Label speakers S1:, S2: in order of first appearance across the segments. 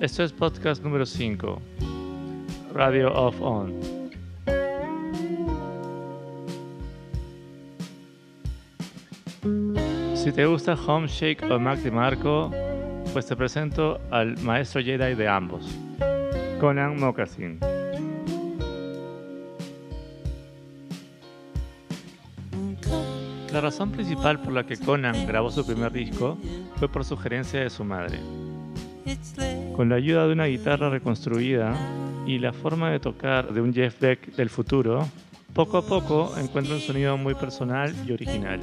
S1: Esto es podcast número 5, Radio Off On. Si te gusta Home Shake o Mac DeMarco, pues te presento al maestro Jedi de ambos, Conan Moccasin. La razón principal por la que Conan grabó su primer disco fue por sugerencia de su madre. Con la ayuda de una guitarra reconstruida y la forma de tocar de un Jeff Beck del futuro, poco a poco encuentra un sonido muy personal y original.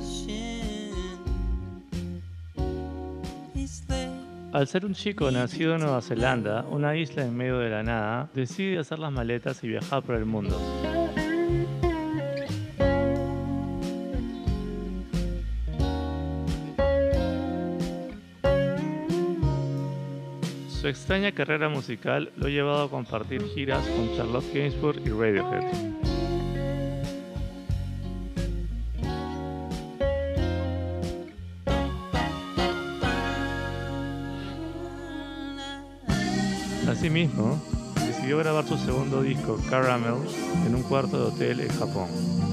S1: Al ser un chico nacido en Nueva Zelanda, una isla en medio de la nada, decide hacer las maletas y viajar por el mundo. Su extraña carrera musical lo ha llevado a compartir giras con Charlotte Gainsbourg y Radiohead. Asimismo, decidió grabar su segundo disco, Caramel, en un cuarto de hotel en Japón.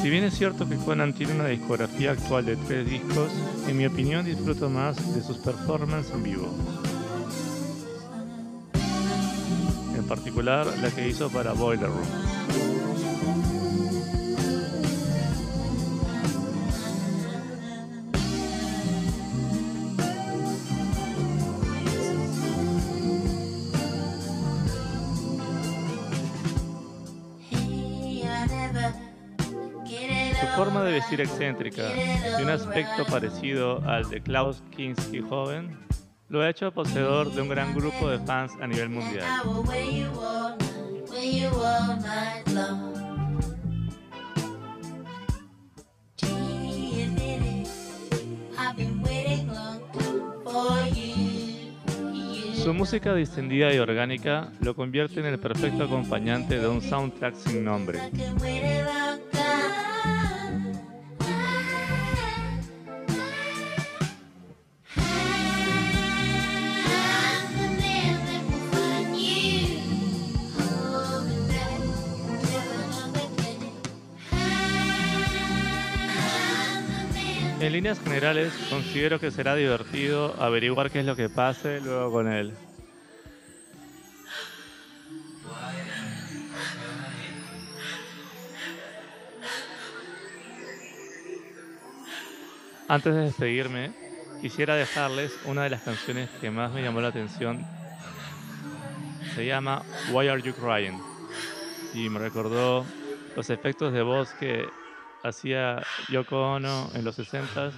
S1: Si bien es cierto que Conan tiene una discografía actual de tres discos, en mi opinión disfruto más de sus performances en vivo. En particular la que hizo para Boiler Room. Forma de vestir excéntrica y un aspecto parecido al de Klaus Kinski joven lo ha hecho poseedor de un gran grupo de fans a nivel mundial. Su música distendida y orgánica lo convierte en el perfecto acompañante de un soundtrack sin nombre. En líneas generales, considero que será divertido averiguar qué es lo que pase luego con él. Antes de despedirme, quisiera dejarles una de las canciones que más me llamó la atención. Se llama Why Are You Crying? Y me recordó los efectos de voz que hacía Yoko Ono en los 60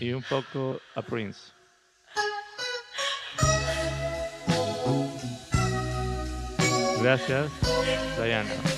S1: y un poco a Prince. Gracias, Diana.